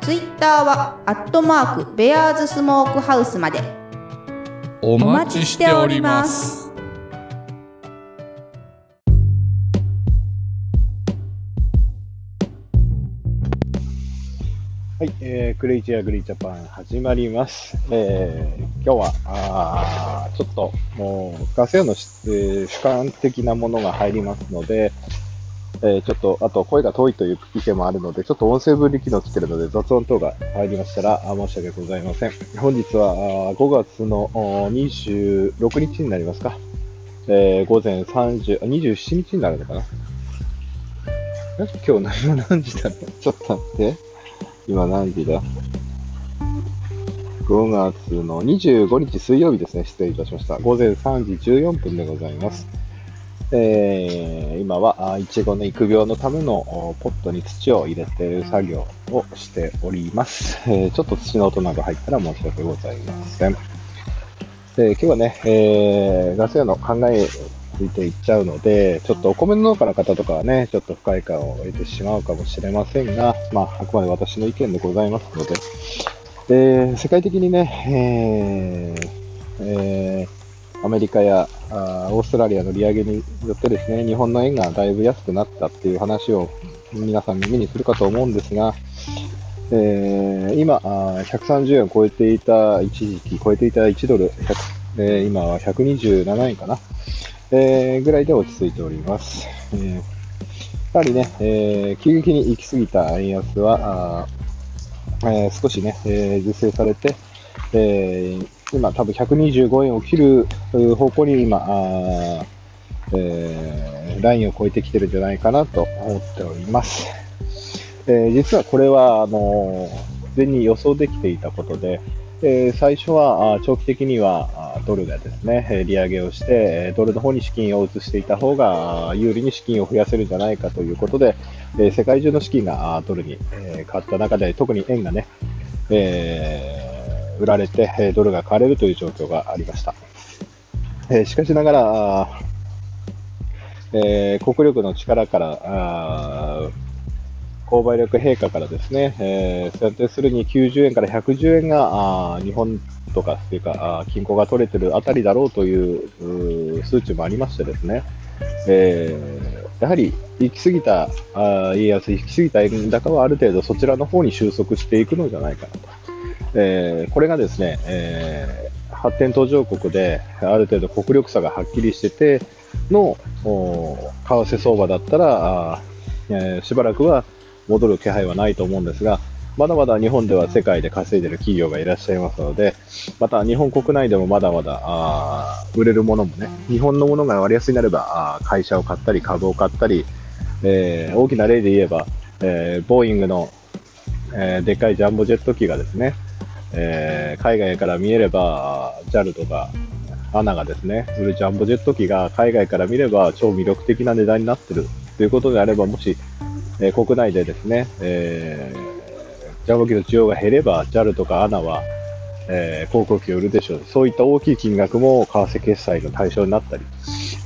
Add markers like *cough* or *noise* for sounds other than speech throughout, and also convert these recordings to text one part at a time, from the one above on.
ツイッターはアットマークベアーズスモークハウスまでおお待ちしておりますはい、えー、クレイジーアグリージャパン始まります。えー、今日は、あーちょっと、もう、ガスヤのし、えー主観的なものが入りますので、えー、ちょっと、あと声が遠いという意見もあるので、ちょっと音声分離機能つけるので、雑音等が入りましたら、申し訳ございません。本日は、5月の26日になりますか。えー、午前30、27日になるのかな。え今日何何時だろうちょっと待って。今何時だ ?5 月の25日水曜日ですね。失礼いたしました。午前3時14分でございます。えー、今は、あいちごの育苗のためのポットに土を入れている作業をしております。えー、ちょっと土の音など入ったら申し訳ございません。えー今日はね、えー、ガス屋の考えについていっちゃうので、ちょっとお米の農家の方とかはね、ちょっと不快感を得てしまうかもしれませんが、まあ、あくまで私の意見でございますので、えー世界的にね、えーえーアメリカやあオーストラリアの利上げによってですね、日本の円がだいぶ安くなったっていう話を皆さん耳にするかと思うんですが、えー今、130円を超えていた、一時期超えていた1ドル、えー今は127円かな、えーぐらいで落ち着いております。えーやはりね、えー急激に行き過ぎた円安は、あえー少しね、えー是正されて、えー今多分125円を切る方向に今、えーラインを超えてきてるんじゃないかなと思っております。えー実はこれは、あのー事前に予想できていたことで、えー最初は長期的にはドルがですね、利上げをして、ドルの方に資金を移していた方が有利に資金を増やせるんじゃないかということで、え世界中の資金がドルに、変わった中で、特に円がね、えー売られて、えードルが買われるという状況がありました。えーしかしながら、えー国力の力から、購買力陛下からですね、えー、算定するに90円から110円が、あ日本とかっていうか、あ金庫が取れてるあたりだろうというう数値もありましてですね、えーやはり行き過ぎた、あ家康、行き過ぎた円高はある程度そちらの方に収束していくのじゃないかなと。えーこれがですね、えー発展途上国である程度国力差がはっきりしてての為替相場だったら、あえーしばらくは戻る気配はないと思うんですが、まだまだ日本では世界で稼いでる企業がいらっしゃいますので、また日本国内でもまだまだあ売れるものもね、日本のものが割安になればあ会社を買ったり株を買ったり、えー大きな例で言えば、えーボーイングの、えーでっかいジャンボジェット機がですね、えー海外から見えれば JAL とか ANA がですね、売るジャンボジェット機が海外から見れば超魅力的な値段になってるということであれば、もし、えー国内でですね、えージャンボ機の需要が減れば JAL とか ANA は、えー航空機を売るでしょう。そういった大きい金額も為替決済の対象になったり、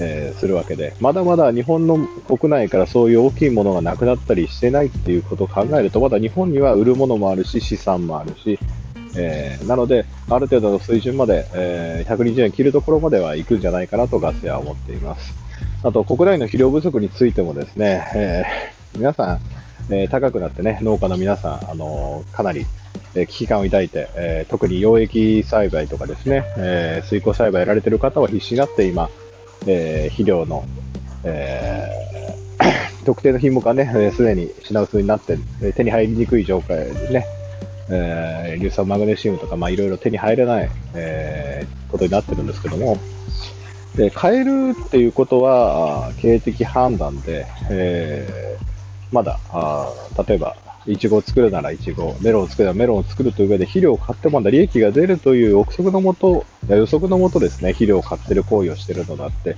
えーするわけで、まだまだ日本の国内からそういう大きいものがなくなったりしてないっていうことを考えると、まだ日本には売るものもあるし、資産もあるし、えーなので、ある程度の水準まで、えー120円切るところまでは行くんじゃないかなとガス屋は思っています。あと、国内の肥料不足についてもですね、えー皆さん、えー高くなってね、農家の皆さん、あのーかなり、えー危機感を抱いて、えー特に溶液栽培とかですね、えー水耕栽培やられてる方は必死になって今、えー肥料の、えー *coughs* 特定の品目がね、えーすでに品薄になって、手に入りにくい状態ですね、えー硫酸マグネシウムとか、まあ、いろいろ手に入れない、えーことになってるんですけども、で変えるっていうことは、経営的判断で、えーまだ、あ例えば、イチゴを作るならイチゴ、メロンを作るならメロンを作るという上で肥料を買ってもまだ利益が出るという憶測のもと、予測のもとですね、肥料を買ってる行為をしてるのであって、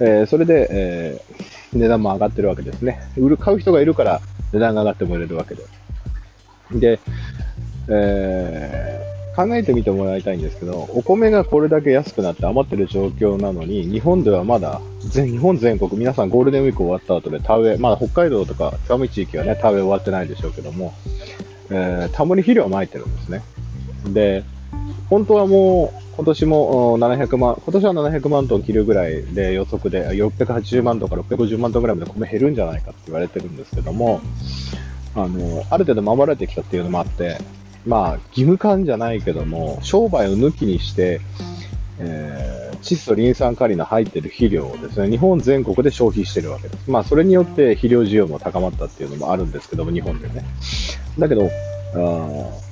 えーそれで、えー値段も上がってるわけですね。売る、買う人がいるから値段が上がっても売れるわけです。で、えー考えてみてもらいたいんですけど、お米がこれだけ安くなって余ってる状況なのに、日本ではまだ、全日本全国、皆さんゴールデンウィーク終わった後で田植え、まだ北海道とか寒い地域はね、田植え終わってないでしょうけども、えー田んぼに肥料をまいてるんですね。で、本当はもう、今年も700万、今年は700万トン切るぐらいで予測で、680万トンから650万トンぐらいまで米減るんじゃないかって言われてるんですけども、あの、ある程度守られてきたっていうのもあって、まあ、義務感じゃないけども、商売を抜きにして、えー窒素、リン酸カリの入ってる肥料をですね、日本全国で消費してるわけです。まあ、それによって肥料需要も高まったっていうのもあるんですけども、日本でね。だけど、あ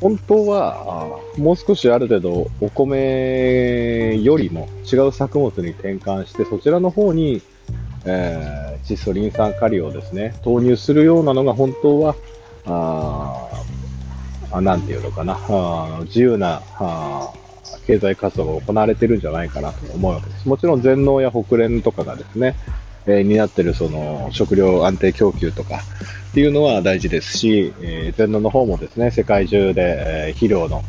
本当は、あもう少しある程度お米よりも違う作物に転換して、そちらの方に、えー窒素、リン酸カリをですね、投入するようなのが本当は、ああなんていうのかな、あ自由なあ経済活動が行われてるんじゃないかなと思うわけです。もちろん全農や北連とかがですね、えー担ってるその食料安定供給とかっていうのは大事ですし、えー全農の方もですね、世界中で、えー肥料の、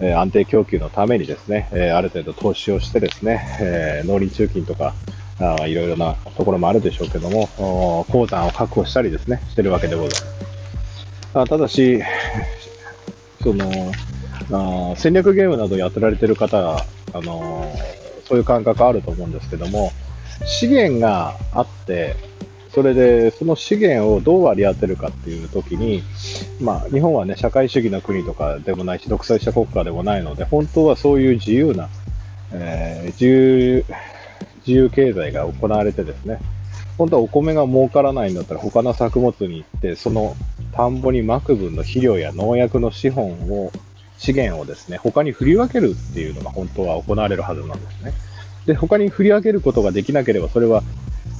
え安定供給のためにですね、えーある程度投資をしてですね、えー農林中金とか、あーいろいろなところもあるでしょうけども、おー鉱山を確保したりですね、してるわけでございます。あただし、その、あ戦略ゲームなどやってられてる方は、あのそういう感覚あると思うんですけども、資源があって、それで、その資源をどう割り当てるかっていう時に、まあ、日本はね、社会主義の国とかでもないし、独裁した国家でもないので、本当はそういう自由な、えー自由、自由経済が行われてですね、本当はお米が儲からないんだったら他の作物に行って、その田んぼにまく分の肥料や農薬の資本を、資源をですね、他に振り分けるっていうのが本当は行われるはずなんですね。で、他に振り分けることができなければ、それは、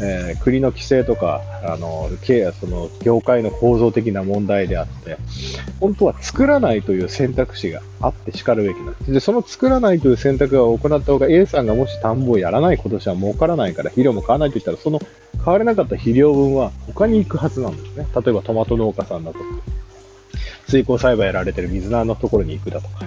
えー国の規制とか、あの、経その、業界の構造的な問題であって、本当は作らないという選択肢があって叱るべきなんです。で、その作らないという選択を行った方が A さんがもし田んぼをやらない今年は儲からないから肥料も買わないと言ったら、その買われなかった肥料分は他に行くはずなんですね。例えばトマト農家さんだとか、水耕栽培やられてる水菜のところに行くだとか、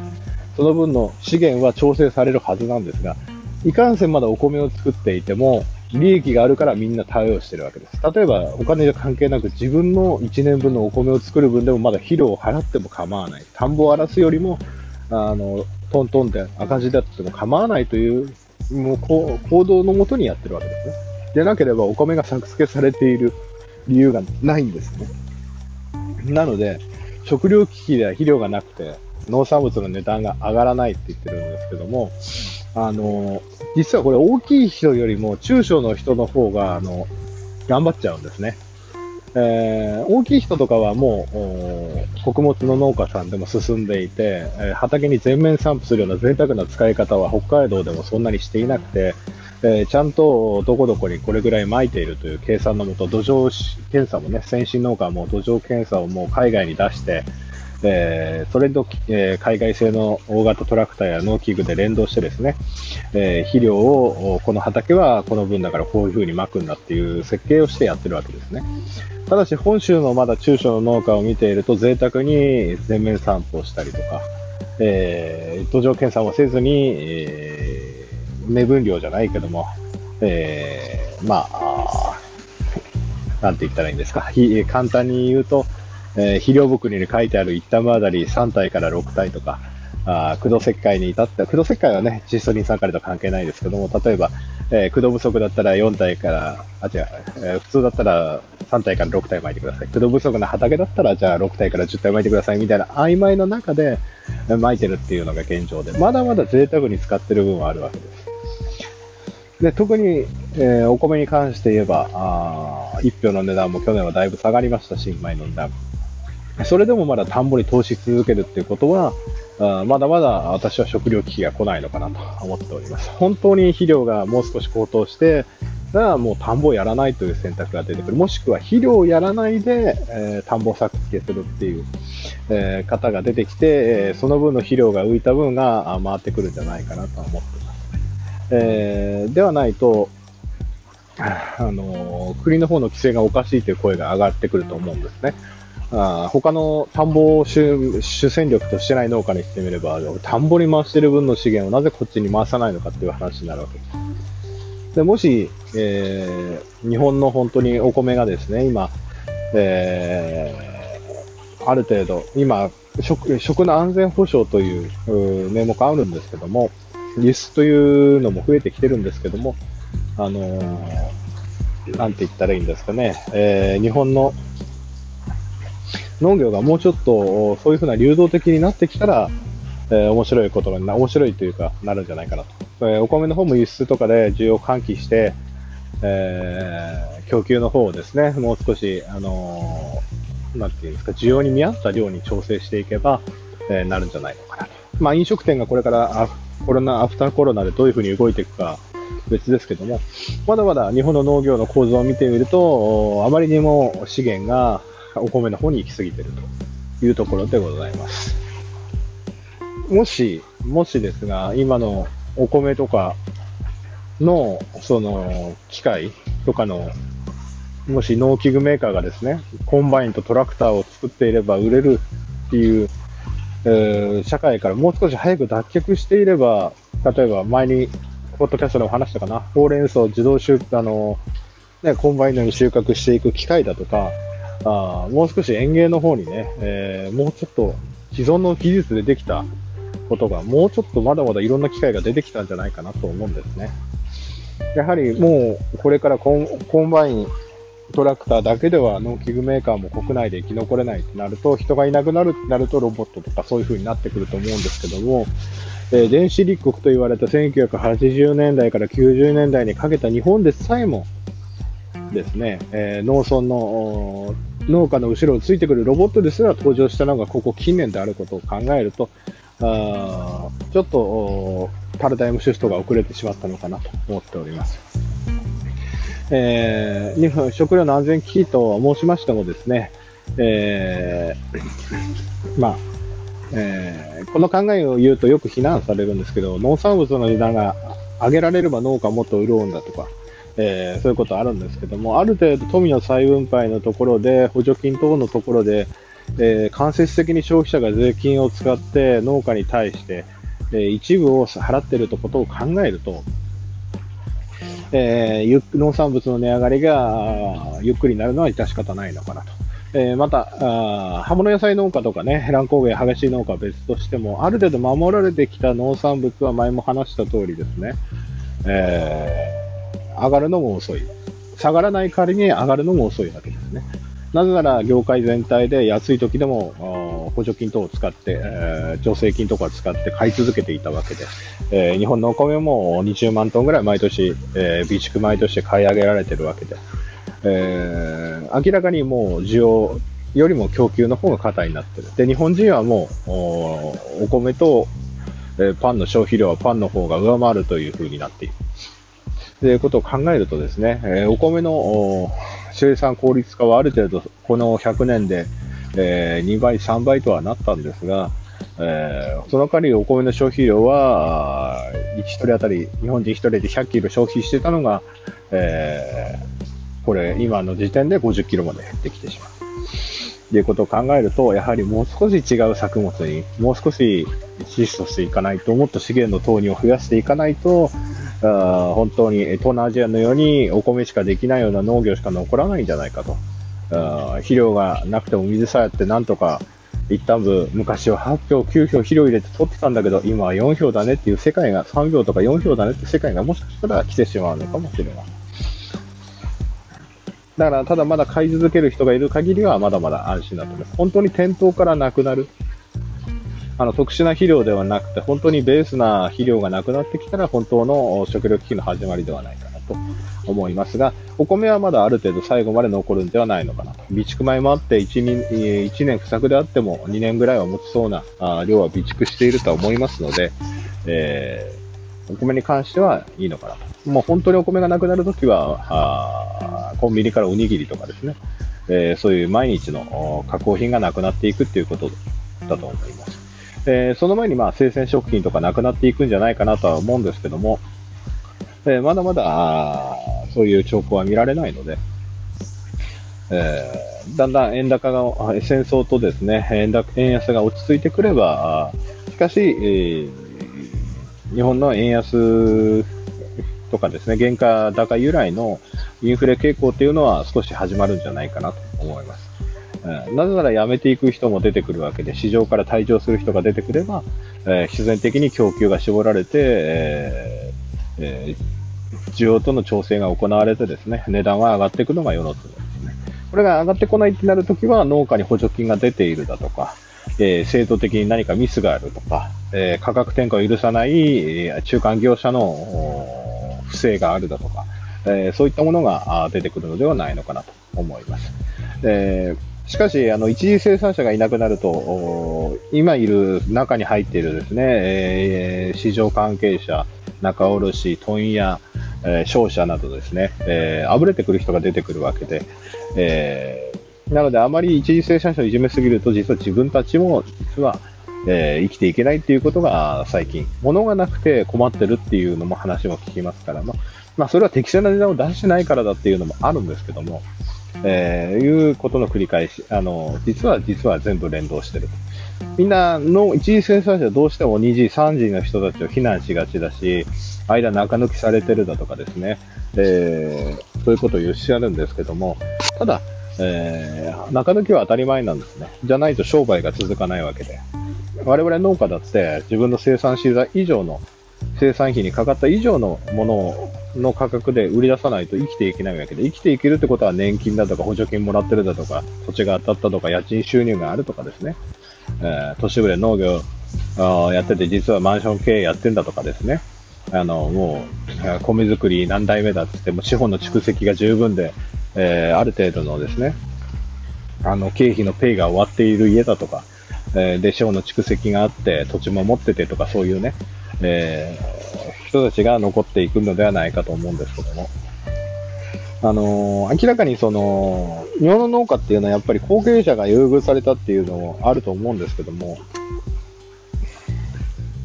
その分の資源は調整されるはずなんですが、いかんせんまだお米を作っていても、利益があるからみんな対応してるわけです。例えば、お金じゃ関係なく自分の1年分のお米を作る分でもまだ肥料を払っても構わない。田んぼを荒らすよりも、あの、トントンで赤字だっても構わないという、もうこう行動のもとにやってるわけですね。でなければお米が作付けされている理由がないんですね。なので、食料危機では肥料がなくて、農産物の値段が上がらないって言ってるんですけども、あの、実はこれ大きい人よりも中小の人の方が、あの、頑張っちゃうんですね。えー大きい人とかはもう、穀物の農家さんでも進んでいて、えー畑に全面散布するような贅沢な使い方は北海道でもそんなにしていなくて、えーちゃんとどこどこにこれぐらい撒いているという計算のもと、土壌検査もね、先進農家はもう土壌検査をもう海外に出して、えーそれと、えー海外製の大型トラクターや農機具で連動してですね、えー肥料をこの畑はこの分だからこういう風に撒くんだっていう設計をしてやってるわけですね。ただし本州のまだ中小の農家を見ていると贅沢に全面散布をしたりとか、えー土壌検査もせずに、えー目分量じゃないけども、えーまあ、なんて言ったらいいんですか。簡単に言うと、えー肥料袋に書いてある1玉あたり3体から6体とか、あー駆動石灰に至っては、駆動石灰はね、窒素リン酸カリと関係ないですけども、例えば、えー駆動不足だったら4体から、あ、違う、えー普通だったら3体から6体巻いてください。駆動不足な畑だったら、じゃあ6体から10体巻いてくださいみたいな曖昧の中で巻いてるっていうのが現状で、まだまだ贅沢に使ってる分はあるわけです。で、特に、えーお米に関して言えば、あ1票の値段も去年はだいぶ下がりました、新米の値段。それでもまだ田んぼに投資し続けるっていうことは、あまだまだ私は食料危機が来ないのかなと思っております。本当に肥料がもう少し高騰して、じゃあもう田んぼをやらないという選択が出てくる。もしくは肥料をやらないで、えー田んぼ作付けするっていう、えー方が出てきて、えーその分の肥料が浮いた分が回ってくるんじゃないかなと思ってます。えーではないと、あの国の方の規制がおかしいという声が上がってくると思うんですね。あ他の田んぼを主主戦力としてない農家にしてみれば、田んぼに回してる分の資源をなぜこっちに回さないのかっていう話になるわけです。でもし、えー日本の本当にお米がですね、今、えーある程度、今食、食の安全保障という名目あるんですけども、輸出というのも増えてきてるんですけども、あのーなんて言ったらいいんですかね、えー日本の農業がもうちょっとそういうふうな流動的になってきたら、えー面白いことにな、面白いというか、なるんじゃないかなと。えーお米の方も輸出とかで需要喚起して、えー供給の方をですね、もう少し、あのーなんていうんですか、需要に見合った量に調整していけば、えーなるんじゃないのかなと。まあ、飲食店がこれからあコロナ、アフターコロナでどういうふうに動いていくか別ですけども、まだまだ日本の農業の構造を見てみると、あまりにも資源がお米の方に行き過ぎてるというところでございます。もし、もしですが、今のお米とかの、その、機械とかの、もし農機具メーカーがですね、コンバインとトラクターを作っていれば売れるっていう、えー社会からもう少し早く脱却していれば、例えば前に、ポッドキャストでも話したかな、ほうれん草自動収あの、ね、コンバインのように収穫していく機械だとか、あもう少し園芸の方にね、えーもうちょっと既存の技術でできたことが、もうちょっとまだまだいろんな機械が出てきたんじゃないかなと思うんですね。やはりもうこれからコンコンバイン、トラクターだけでは農機具メーカーも国内で生き残れないとなると、人がいなくなるってなるとロボットとかそういう風になってくると思うんですけども、えー電子立国と言われた1980年代から90年代にかけた日本でさえもですね、えー農村の農家の後ろをついてくるロボットですら登場したのがここ近年であることを考えると、あちょっとパラダイムシフトが遅れてしまったのかなと思っております。えー日本食料の安全危機と申しましてもですね、えーまあ、えーこの考えを言うとよく非難されるんですけど、農産物の値段が上げられれば農家もっと潤うんだとか、えーそういうことあるんですけども、ある程度富の再分配のところで、補助金等のところで、えー間接的に消費者が税金を使って農家に対して、えー一部を払っているとことを考えると、えー農産物の値上がりがゆっくりになるのは致し方ないのかなと。えーまたあ、葉物野菜農家とかね、乱高下激しい農家は別としても、ある程度守られてきた農産物は前も話した通りですね、えー上がるのも遅い。下がらない代わりに上がるのも遅いわけですね。なぜなら業界全体で安い時でも補助金等を使って、えー助成金とか使って買い続けていたわけで、えー日本のお米も20万トンぐらい毎年、えー備蓄米として買い上げられてるわけで、えー明らかにもう需要よりも供給の方が過多になってる。で、日本人はもうおお米と、えーパンの消費量はパンの方が上回るという風になっている。ということを考えるとですね、えーお米のお生産効率化はある程度この100年で、えー2倍、3倍とはなったんですが、えーその代わりお米の消費量は、1人当たり、日本人1人で100キロ消費してたのが、えーこれ今の時点で50キロまで減ってきてしまう。ということを考えると、やはりもう少し違う作物に、もう少しシフトしていかないと、もっと資源の投入を増やしていかないと、あ本当に東南アジアのようにお米しかできないような農業しか残らないんじゃないかと。あ肥料がなくても水さえあってなんとか一旦部、昔は8票、9票肥料入れて取ってたんだけど、今は4票だねっていう世界が、3票とか4票だねって世界がもしかしたら来てしまうのかもしれない。だから、ただまだ買い続ける人がいる限りは、まだまだ安心だと思います。本当に店頭からなくなる。あの、特殊な肥料ではなくて、本当にベースな肥料がなくなってきたら、本当の食糧危機の始まりではないかなと思いますが、お米はまだある程度最後まで残るんではないのかなと。備蓄米もあって1、1年不作であっても2年ぐらいは持ちそうな量は備蓄しているとは思いますので、えー、お米に関してはいいのかなと。もう本当にお米がなくなるときは、コンビニからおにぎりとかですね、えー、そういう毎日の加工品がなくなっていくっていうことだと思います。えー、その前にまあ生鮮食品とかなくなっていくんじゃないかなとは思うんですけども、えー、まだまだそういう兆候は見られないので、えー、だんだん円高が、戦争とですね、円高円安が落ち着いてくれば、しかし、えー、日本の円安とかですね、原価高由来のインフレ傾向というのは少し始まるんじゃないかなと思います。なぜなら辞めていく人も出てくるわけで、市場から退場する人が出てくれば、えー、必然的に供給が絞られて、えーえー、需要との調整が行われてですね、値段は上がっていくのが世の常ですね。これが上がってこないってなるときは、農家に補助金が出ているだとか、えー、制度的に何かミスがあるとか、えー、価格転嫁を許さない中間業者の不正があるだとか、えー、そういったものが出てくるのではないのかなと思います。えーしかし、あの、一次生産者がいなくなると、今いる中に入っているですね、えー、市場関係者、仲卸、問屋、えー、商社などですね、えー、あぶれてくる人が出てくるわけで、えー、なのであまり一次生産者をいじめすぎると、実は自分たちも、実は、えー、生きていけないっていうことが最近、物がなくて困ってるっていうのも話も聞きますから、まあ、まあ、それは適正な値段を出してないからだっていうのもあるんですけども、えー、いうことの繰り返し、あの、実は、実は全部連動してる。みんなの一次生産者どうしても2次、3次の人たちを非難しがちだし、間中抜きされてるだとかですね、えー、そういうことを言うしあるんですけども、ただ、えー、中抜きは当たり前なんですね。じゃないと商売が続かないわけで。我々農家だって自分の生産資材以上の生産費にかかった以上のものをの価格で売り出さないと生きていけないわけで、生きていけるってことは年金だとか補助金もらってるだとか、土地が当たったとか、家賃収入があるとかですね、えー、都市部で農業やってて実はマンション経営やってんだとかですね、あの、もう、米作り何代目だってって、も資本の蓄積が十分で、えー、ある程度のですね、あの、経費のペイが終わっている家だとか、えー、で、資本の蓄積があって、土地も持っててとか、そういうね、えー、人たちが残っていくのではないかと思うんですけども。あのー、明らかにその、日本の農家っていうのはやっぱり後継者が優遇されたっていうのもあると思うんですけども、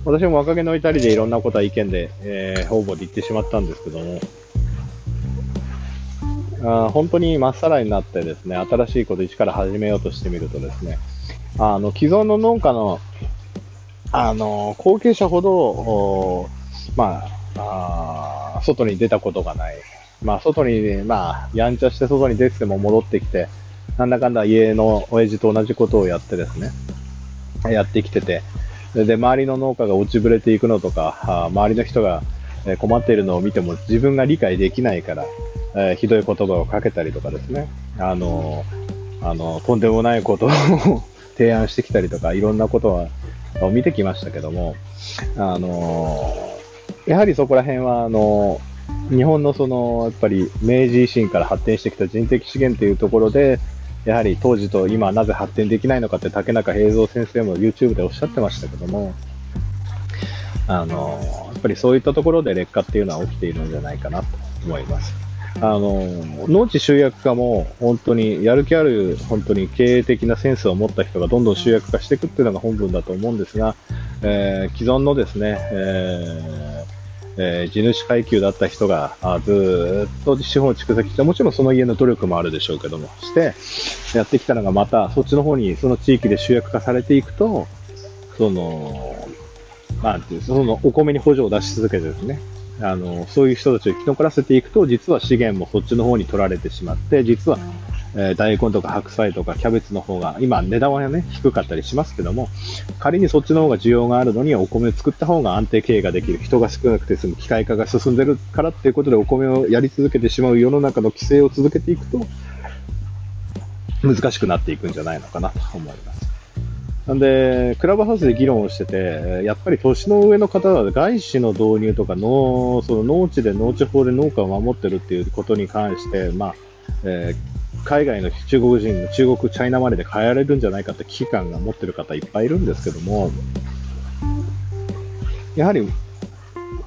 私も若気の至りでいろんなことは意見で、えー、方々で言ってしまったんですけども、あ本当にまっさらになってですね、新しいこと一から始めようとしてみるとですね、あの、既存の農家のあの、後継者ほど、まあ、あ外に出たことがない。まあ、外に、ねまあ、やんちゃして外に出てても戻ってきて、なんだかんだ家の親父と同じことをやってですね、やってきてて、で、周りの農家が落ちぶれていくのとか、周りの人が困っているのを見ても自分が理解できないから、えー、ひどい言葉をかけたりとかですね、あの、あの、とんでもないことを *laughs* 提案してきたりとか、いろんなことはを見てきましたけども、あのやはりそこら辺は、あの日本のその、やっぱり明治維新から発展してきた人的資源というところで、やはり当時と今なぜ発展できないのかって竹中平蔵先生も YouTube でおっしゃってましたけども、あのやっぱりそういったところで劣化っていうのは起きているんじゃないかなと思います。あの、農地集約化も本当にやる気ある本当に経営的なセンスを持った人がどんどん集約化していくっていうのが本文だと思うんですが、えー、既存のですね、えーえー、地主階級だった人があずっと資本を蓄積して、もちろんその家の努力もあるでしょうけども、して、やってきたのがまたそっちの方にその地域で集約化されていくと、その、まあ、そのお米に補助を出し続けてですね、あの、そういう人たちを生き残らせていくと、実は資源もそっちの方に取られてしまって、実は、えー大根とか白菜とかキャベツの方が、今値段はね、低かったりしますけども、仮にそっちの方が需要があるのにお米を作った方が安定経営ができる。人が少なくて済む機械化が進んでるからっていうことでお米をやり続けてしまう世の中の規制を続けていくと、難しくなっていくんじゃないのかなと思います。なんで、クラブハウスで議論をしてて、やっぱり年の上の方は外資の導入とか農、その農地で農地法で農家を守ってるっていうことに関して、まあ、えー海外の中国人の中国チャイナマネーで変えられるんじゃないかって危機感が持ってる方いっぱいいるんですけども、やはり、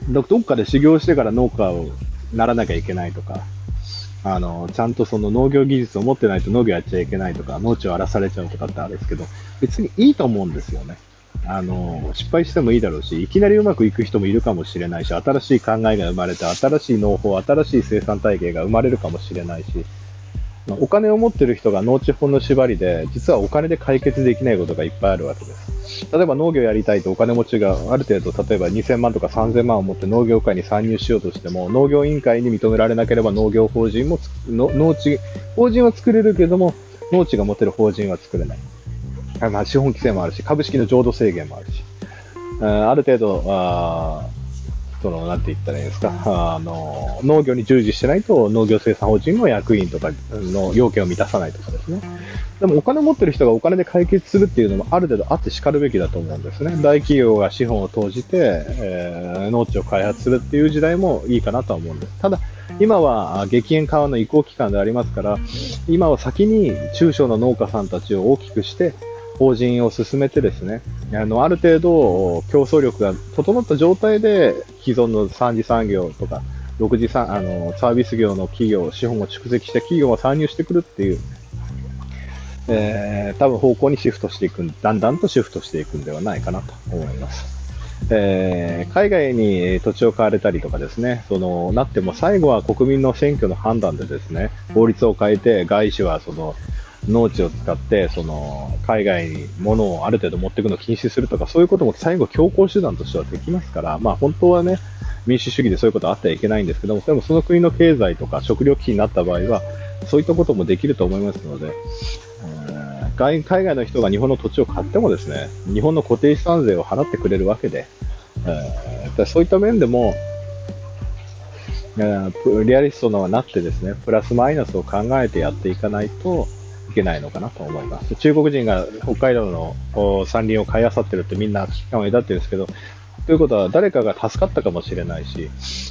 どっかで修行してから農家をならなきゃいけないとか、あの、ちゃんとその農業技術を持ってないと農業やっちゃいけないとか、農地を荒らされちゃうとかってあるんですけど、別にいいと思うんですよね。あの、失敗してもいいだろうし、いきなりうまくいく人もいるかもしれないし、新しい考えが生まれて、新しい農法、新しい生産体系が生まれるかもしれないし、お金を持ってる人が農地法の縛りで、実はお金で解決できないことがいっぱいあるわけです。例えば農業やりたいとお金持ちがある程度、例えば2000万とか3000万を持って農業界に参入しようとしても、農業委員会に認められなければ農業法人も農地、法人は作れるけども、農地が持てる法人は作れない。まあ、資本規制もあるし、株式の浄土制限もあるし、ある程度、あその、なんて言ったらいいんですか、あの、農業に従事してないと農業生産法人の役員とかの要件を満たさないとかですね。でもお金を持ってる人がお金で解決するっていうのもある程度あって叱るべきだと思うんですね。大企業が資本を投じて、えー農地を開発するっていう時代もいいかなとは思うんです。ただ、今はあ激減緩和の移行期間でありますから、今は先に中小の農家さんたちを大きくして、法人を進めてですね、あの、ある程度競争力が整った状態で既存の三次産業とか、6次産、あの、サービス業の企業、資本を蓄積した企業が参入してくるっていう、えー、多分方向にシフトしていく、だんだんとシフトしていくんではないかなと思います。えー海外に土地を買われたりとかですね、その、なっても最後は国民の選挙の判断でですね、法律を変えて外資はその、農地を使って、その、海外に物をある程度持っていくのを禁止するとか、そういうことも最後強行手段としてはできますから、まあ本当はね、民主主義でそういうことあってはいけないんですけども、でもその国の経済とか食糧危機になった場合は、そういったこともできると思いますので、えー外海外の人が日本の土地を買ってもですね、日本の固定資産税を払ってくれるわけで、えーそういった面でも、えーリアリストのはなってですね、プラスマイナスを考えてやっていかないといけないのかなと思います。中国人が北海道の山林を買いあさってるってみんな危機感を抱ってるんですけど、ということは誰かが助かったかもしれないし、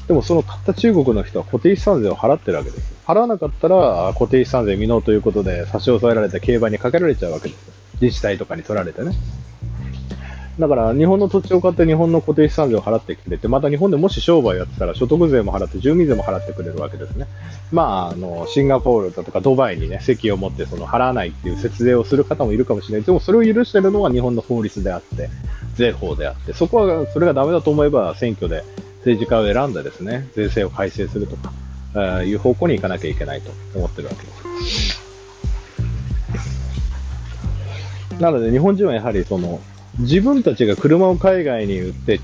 でもその買った中国の人は固定資産税を払ってるわけです。払わなかったら固定資産税未納ということで差し押さえられて競馬にかけられちゃうわけです。自治体とかに取られてね。だから日本の土地を買って日本の固定資産税を払ってくれて、また日本でもし商売やってたら所得税も払って住民税も払ってくれるわけですね。まあ、あの、シンガポールだとかドバイにね、席を持ってその払わないっていう節税をする方もいるかもしれない。でもそれを許してるのは日本の法律であって、税法であって、そこは、それがダメだと思えば選挙で政治家を選んでですね、税制を改正するとか、えーいう方向に行かなきゃいけないと思ってるわけです。なので日本人はやはりその、自分たちが車を海外に売って、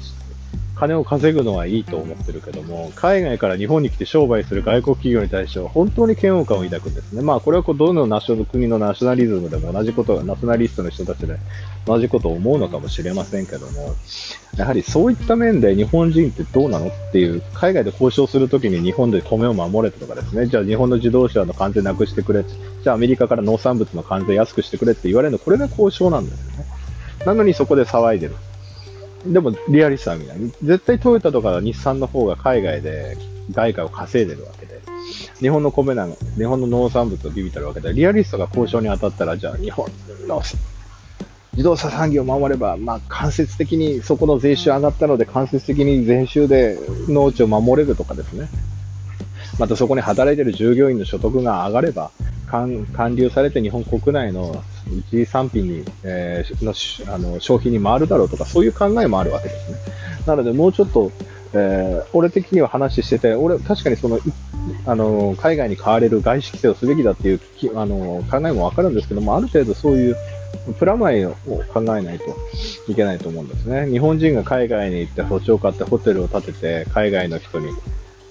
金を稼ぐのはいいと思ってるけども、海外から日本に来て商売する外国企業に対しては本当に嫌悪感を抱くんですね。まあこれはこうどのナショナ国のナショナリズムでも同じことが、ナショナリストの人たちで同じことを思うのかもしれませんけども、やはりそういった面で日本人ってどうなのっていう、海外で交渉するときに日本で米を守れとかですね、じゃあ日本の自動車の関税なくしてくれ、じゃあアメリカから農産物の関税安くしてくれって言われるの、これが交渉なんですよね。なのにそこで騒いでる。でも、リアリストは見ない。絶対トヨタとか日産の方が海外で外貨を稼いでるわけで。日本の米なんか日本の農産物をビビってるわけで、リアリストが交渉に当たったら、じゃあ日本の自動車産業を守れば、まあ間接的にそこの税収上がったので、間接的に税収で農地を守れるとかですね。またそこに働いてる従業員の所得が上がれば、還流されて日本国内の一次産品に、えーのあの消費に回るだろうとか、そういう考えもあるわけですね。なので、もうちょっと、えー俺的には話してて、俺、確かにその、あの、海外に買われる外資規制をすべきだっていうあの考えもわかるんですけども、ある程度そういうプラマイを考えないといけないと思うんですね。日本人が海外に行って土地を買ってホテルを建てて、海外の人に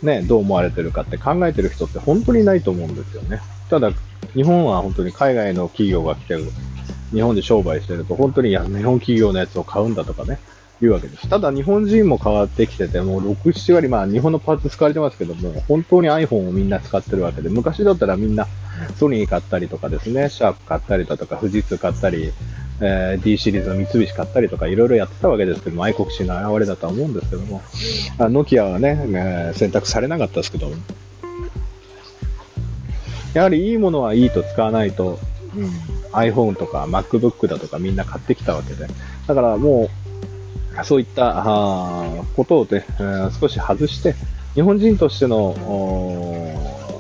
ね、どう思われてるかって考えてる人って本当にないと思うんですよね。ただ、日本は本当に海外の企業が来てる、日本で商売してると、本当に、日本企業のやつを買うんだとかね、いうわけです。ただ、日本人も変わってきてて、もう6、7割、まあ、日本のパーツ使われてますけども、本当に iPhone をみんな使ってるわけで、昔だったらみんなソニー買ったりとかですね、シャープ買ったりだとか、富士通買ったり、えー D シリーズの三菱買ったりとかいろいろやってたわけですけども、愛国心の表れだとは思うんですけども、あノキアはね、えー選択されなかったですけども、やはりいいものはいいと使わないと、うん、iPhone とか MacBook だとかみんな買ってきたわけで、だからもう、そういったことをね、えー少し外して、日本人としての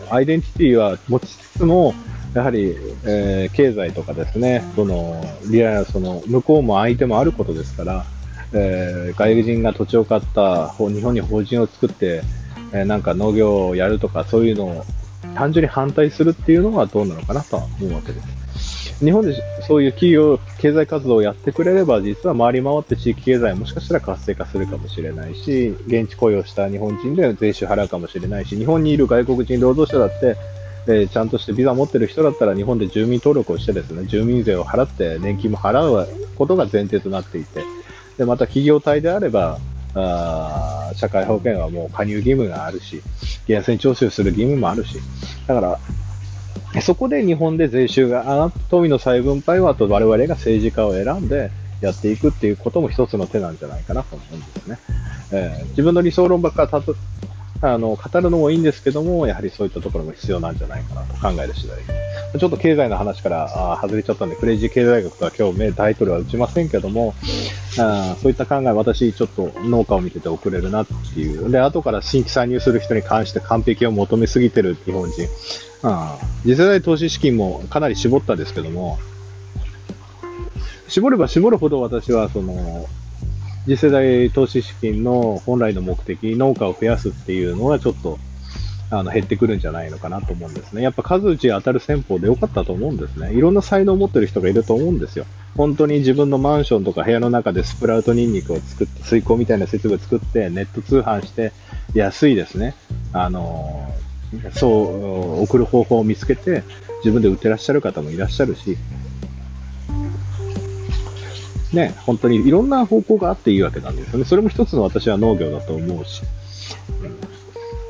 アイデンティティは持ちつつも、やはり、えー経済とかですね、その、リアル、その、向こうも相手もあることですから、えー外国人が土地を買った、ほ日本に法人を作って、えーなんか農業をやるとか、そういうのを単純に反対するっていうのはどうなのかなとは思うわけです。日本でそういう企業、経済活動をやってくれれば、実は回り回って地域経済もしかしたら活性化するかもしれないし、現地雇用した日本人で税収払うかもしれないし、日本にいる外国人労働者だって、えちゃんとしてビザ持ってる人だったら日本で住民登録をしてですね、住民税を払って年金も払うことが前提となっていて、で、また企業体であれば、あ社会保険はもう加入義務があるし、源泉徴収する義務もあるし、だから、そこで日本で税収が上がった富の再分配は、あと我々が政治家を選んでやっていくっていうことも一つの手なんじゃないかなと思うんですね。えー自分の理想論ばっかりあの語るのもいいんですけども、やはりそういったところも必要なんじゃないかなと考える次第です。ちょっと経済の話から外れちゃったんで、クレイジー経済学とは今日目タイトルは打ちませんけども、あそういった考え、私ちょっと農家を見てて遅れるなっていう。で、後から新規参入する人に関して完璧を求めすぎてる日本人。あ次世代投資資金もかなり絞ったですけども、絞れば絞るほど私はその、次世代投資資金の本来の目的、農家を増やすっていうのはちょっと、あの、減ってくるんじゃないのかなと思うんですね。やっぱ数打ち当たる戦法で良かったと思うんですね。いろんな才能を持ってる人がいると思うんですよ。本当に自分のマンションとか部屋の中でスプラウトニンニクを作って、水耕みたいな設備を作って、ネット通販して、安いですね。あの、そう、送る方法を見つけて、自分で売ってらっしゃる方もいらっしゃるし、ね、本当にいろんな方向があっていいわけなんですよね。それも一つの私は農業だと思うし。うん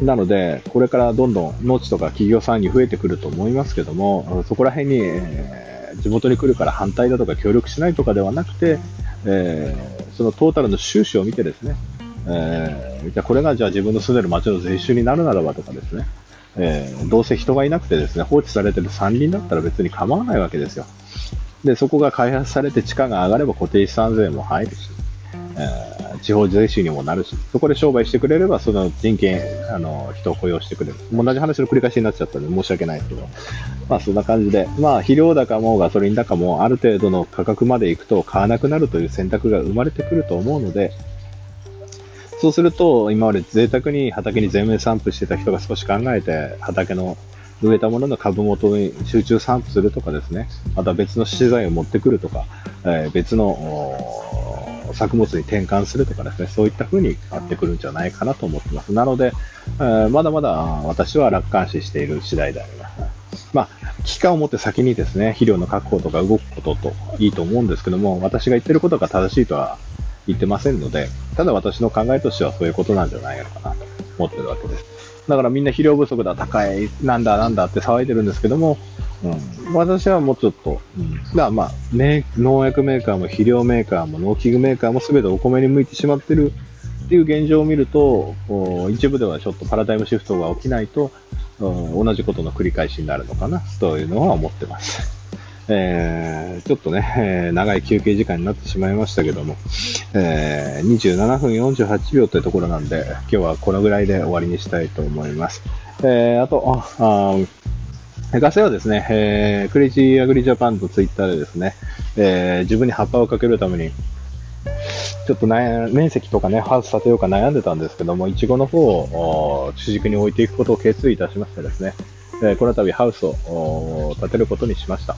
なので、これからどんどん農地とか企業参入増えてくると思いますけども、そこら辺に、えー地元に来るから反対だとか協力しないとかではなくて、えーそのトータルの収支を見てですね、えーじゃこれがじゃあ自分の住んでる町の税収になるならばとかですね、えーどうせ人がいなくてですね、放置されてる山林だったら別に構わないわけですよ。で、そこが開発されて地価が上がれば固定資産税も入るし、えー地方税収にもなるし、そこで商売してくれれば、その人件、あの、人を雇用してくれる。同じ話の繰り返しになっちゃったので申し訳ないですけど、まあそんな感じで、まあ肥料高もガソリン高もある程度の価格まで行くと買わなくなるという選択が生まれてくると思うので、そうすると、今まで贅沢に畑に全面散布してた人が少し考えて、畑の植えたものの株元に集中散布するとかですね、また別の資材を持ってくるとか、えー別の作物に転換するとかですね、そういった風に変わってくるんじゃないかなと思ってます。なので、えーまだまだ私は楽観視している次第であります。まあ、危機感を持って先にですね、肥料の確保とか動くことといいと思うんですけども、私が言ってることが正しいとは言ってませんので、ただ私の考えとしてはそういうことなんじゃないのかなと思ってるわけです。だからみんな肥料不足だ、高い、なんだなんだって騒いでるんですけども、うん、私はもうちょっと、うん、だまあ、メ農薬メーカーも肥料メーカーも農機具メーカーも全てお米に向いてしまってるっていう現状を見ると、一部ではちょっとパラダイムシフトが起きないと、同じことの繰り返しになるのかな、というのは思ってます。えーちょっとね、えー長い休憩時間になってしまいましたけども、えー27分48秒というところなんで、今日はこのぐらいで終わりにしたいと思います。えーあと、ああーガセはですね、えークレイジーアグリジャパンとツイッターでですね、えー自分に葉っぱをかけるために、ちょっと面積とかね、ハウス建てようか悩んでたんですけども、イチゴの方を主軸に置いていくことを決意いたしましてですね、えーこの度ハウスを建てることにしました。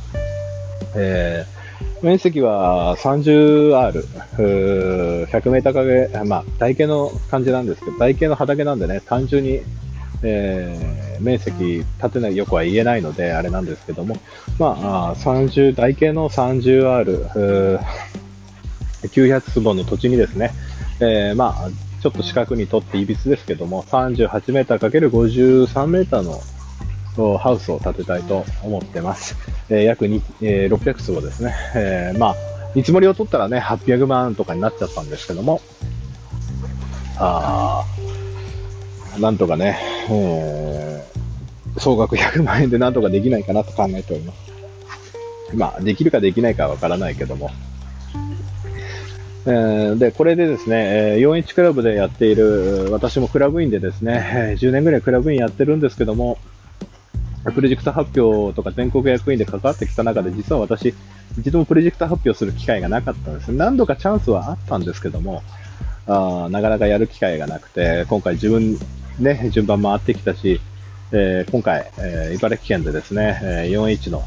えー面積は 30R、100メーターかけ、まあ、台形の感じなんですけど、台形の畑なんでね、単純に、えー面積立てないよくは言えないので、あれなんですけども、まあ、30、台形の 30R、900坪の土地にですね、えーまあ、ちょっと四角にとっていびつですけども、38メーター ×53 メーターのハウスを建てたいと思ってます。えー約に、えー600坪ですね。えーまあ、見積もりを取ったらね、800万とかになっちゃったんですけども、あなんとかね、えー総額100万円でなんとかできないかなと考えております。まあ、できるかできないかわからないけども。えで、これでですね、え、41クラブでやっている、私もクラブ員でですね、10年ぐらいクラブ員やってるんですけども、プロジェクト発表とか全国役員で関わってきた中で、実は私、一度もプロジェクト発表する機会がなかったんです。何度かチャンスはあったんですけども、あーなかなかやる機会がなくて、今回自分、ね、順番回ってきたし、えー今回、えー茨城県でですね、えー 4H の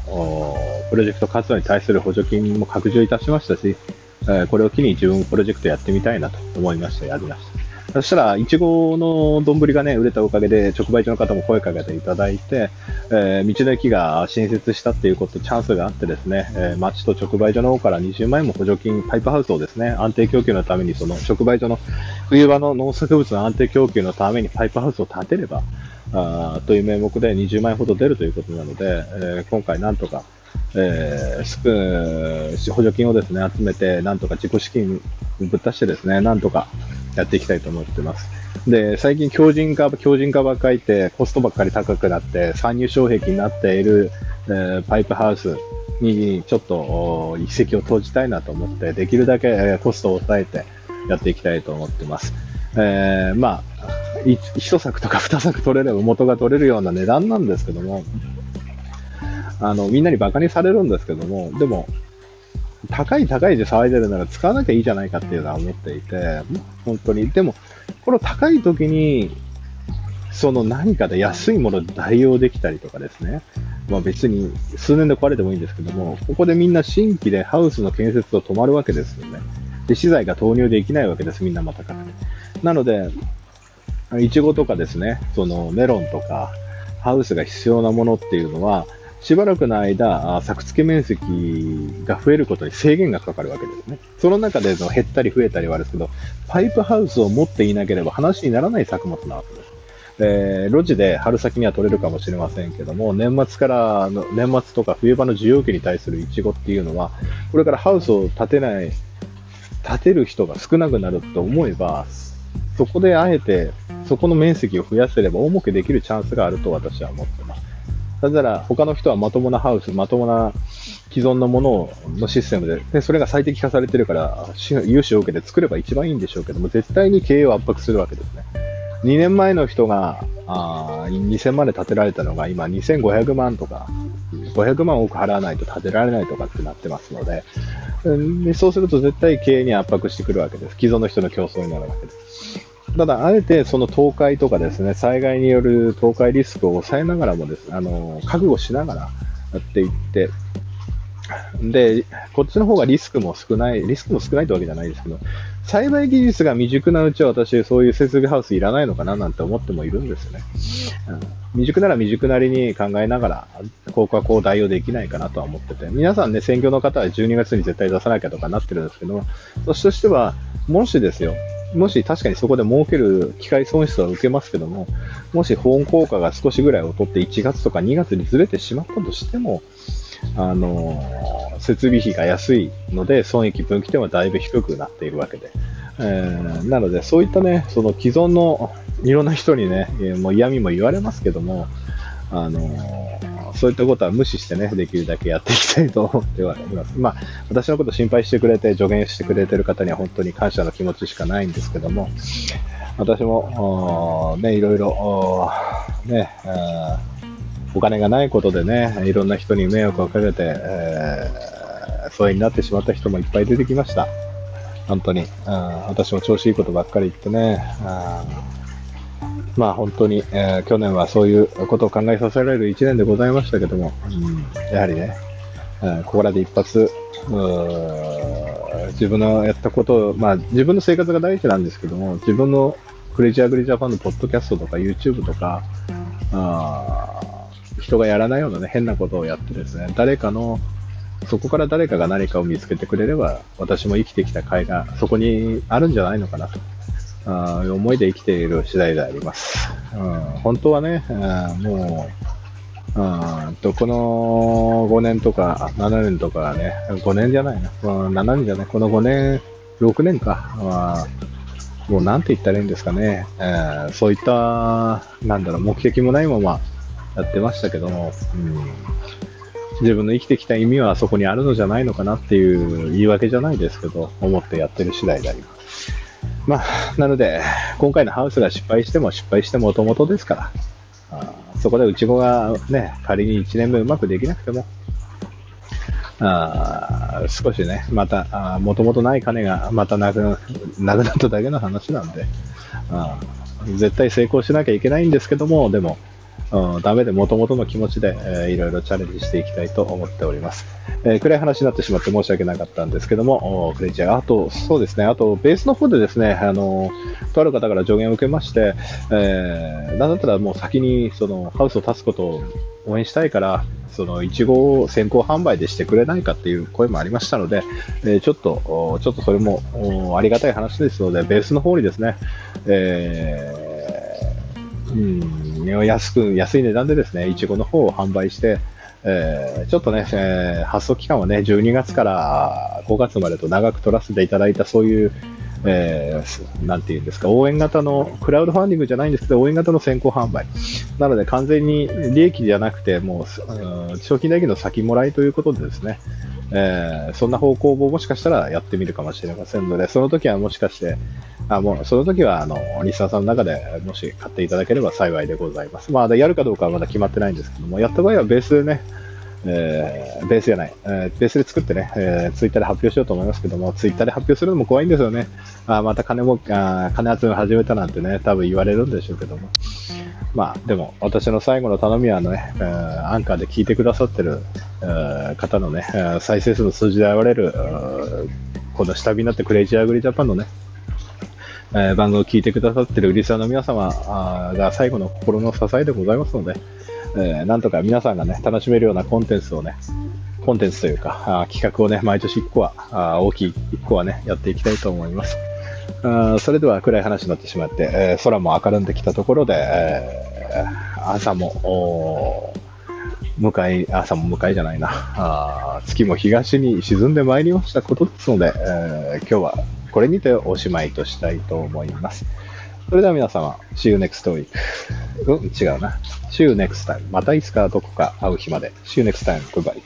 プロジェクト活動に対する補助金も拡充いたしましたし、えーこれを機に自分プロジェクトやってみたいなと思いましてやりました。そしたら、いちごの丼がね、売れたおかげで、直売所の方も声かけていただいて、えー道の駅が新設したっていうこと、チャンスがあってですね、えー町と直売所の方から20万円も補助金、パイプハウスをですね、安定供給のために、その直売所の冬場の農作物の安定供給のためにパイプハウスを建てれば、あーという名目で20万円ほど出るということなので、えー今回なんとか、えー補助金をですね、集めて、なんとか自己資金ぶっ出してですね、なんとかやっていきたいと思ってます。で、最近強靭化、強靭化ばっかりって、コストばっかり高くなって、参入障壁になっている、えーパイプハウスにちょっと一石を投じたいなと思って、できるだけコストを抑えてやっていきたいと思ってます。えーまあ、い一作とか二作取れれば元が取れるような値段なんですけども、あの、みんなに馬鹿にされるんですけども、でも、高い高いで騒いでるなら使わなきゃいいじゃないかっていうのは思っていて、本当に。でも、この高い時に、その何かで安いもので代用できたりとかですね。まあ別に数年で壊れてもいいんですけども、ここでみんな新規でハウスの建設と止まるわけですよね。で、資材が投入できないわけです、みんなまたからね。なので、いちごとかですね、そのメロンとか、ハウスが必要なものっていうのは、しばらくの間、作付け面積が増えることに制限がかかるわけですね。その中での減ったり増えたりはあるんですけど、パイプハウスを持っていなければ話にならない作物なわけです。えー路地で春先には取れるかもしれませんけども、年末からの、年末とか冬場の需要期に対するイチゴっていうのは、これからハウスを建てない、建てる人が少なくなると思えば、そこであえて、そこの面積を増やせれば、大儲けできるチャンスがあると私は思ってます。だから、他の人はまともなハウス、まともな既存のもののシステムで、でそれが最適化されてるから、融資を受けて作れば一番いいんでしょうけども、絶対に経営を圧迫するわけですね。2年前の人が、あ2000万で建てられたのが、今2500万とか、500万多く払わないと建てられないとかってなってますので、でそうすると絶対経営に圧迫してくるわけです。既存の人の競争になるわけです。ただ、あえてその倒壊とかですね、災害による倒壊リスクを抑えながらもです、あの、覚悟しながらやっていって、で、こっちの方がリスクも少ない、リスクも少ないってわけじゃないですけど、栽培技術が未熟なうちは私、そういう設備ハウスいらないのかななんて思ってもいるんですよね。うん未熟なら未熟なりに考えながら、ここはこう代用できないかなとは思ってて、皆さんね、専業の方は12月に絶対出さなきゃとかなってるんですけど、私としては、もしですよ、もし確かにそこで儲ける機会損失は受けますけども、もし保温効果が少しぐらい劣って1月とか2月にずれてしまったとしても、あの設備費が安いので、損益分岐点はだいぶ低くなっているわけで。えーなので、そういったね、その既存のいろんな人にね、もう嫌味も言われますけども、あのーそういったことは無視してね、できるだけやっていきたいと思ってはいます。まあ、私のこと心配してくれて、助言してくれてる方には本当に感謝の気持ちしかないんですけども、私も、ね、いろいろ、ね、お金がないことでね、いろんな人に迷惑をかけて、えー、疎遠になってしまった人もいっぱい出てきました。本当に。私も調子いいことばっかり言ってね。まあ本当に、えー去年はそういうことを考えさせられる1年でございましたけども、うんやはりね、えーここらで一発、自分のやったことを、まあ自分の生活が大事なんですけども、自分のクレイジーアグリジャパンのポッドキャストとか YouTube とか、あ人がやらないようなね、変なことをやってですね、誰かの、そこから誰かが何かを見つけてくれれば、私も生きてきた甲斐がそこにあるんじゃないのかなと。あ思いで生きている次第であります。うん、本当はね、あもう、うんとこの5年とか7年とかね、5年じゃないな、うん7年じゃない、この5年、6年か、まあもうなんて言ったらいいんですかね、えーそういった、なんだろう、目的もないままやってましたけども、うん、自分の生きてきた意味はそこにあるのじゃないのかなっていう言い訳じゃないですけど、思ってやってる次第であります。まあ、なので、今回のハウスが失敗しても失敗してもともとですから、あそこで内子がね、仮に1年目うまくできなくても、あ少しね、また、もともとない金がまたなくなくなっただけの話なんで、あ絶対成功しなきゃいけないんですけども、でも、うん、ダメで元々の気持ちで、えーいろいろチャレンジしていきたいと思っております。えー暗い話になってしまって申し訳なかったんですけども、クレイジャー、あと、そうですね、あと、ベースの方でですね、あの、とある方から助言を受けまして、えー、なんだったらもう先に、その、ハウスを立つことを応援したいから、その、いちごを先行販売でしてくれないかっていう声もありましたので、えーちょっと、ちょっとそれも、ありがたい話ですので、ベースの方にですね、えーうん、安く、安い値段でですね、いちごの方を販売して、えーちょっとね、えー発送期間はね、12月から5月までと長く取らせていただいた、そういう、えーなんていうんですか、応援型の、クラウドファンディングじゃないんですけど、応援型の先行販売。なので、完全に利益じゃなくて、もう、うん賞金代金の先もらいということでですね、えーそんな方向ももしかしたらやってみるかもしれませんので、その時はもしかして、あもうその時はあのリスナーさんの中でもし買っていただければ幸いでございます。まあ、やるかどうかはまだ決まってないんですけども、やった場合はベースでね、えーベースじゃない、えーベースで作ってね、えーツイッターで発表しようと思いますけども、ツイッターで発表するのも怖いんですよね。あーまた金もあー金集め始めたなんてね、多分言われるんでしょうけども。まあ、でも、私の最後の頼みはね、えーアンカーで聞いてくださってる、えー方のね、再生数の数字で現れる、この下火になってクレイジーアグリジャパンのね、えー番組を聞いてくださってるリスナーの皆様が最後の心の支えでございますので、えーなんとか皆さんがね、楽しめるようなコンテンツをね、コンテンツというか、あ企画をね、毎年1個は、あ大きい1個はね、やっていきたいと思います。あそれでは暗い話になってしまって、えー空も明るんできたところで、えー朝も、向かい、朝も向かいじゃないな、あ月も東に沈んでまいりましたことですので、えー今日はこれにておしまいとしたいと思います。それでは皆様、See you next week. うん、違うな。See you next time. またいつかどこか会う日まで。See you next time. Goodbye.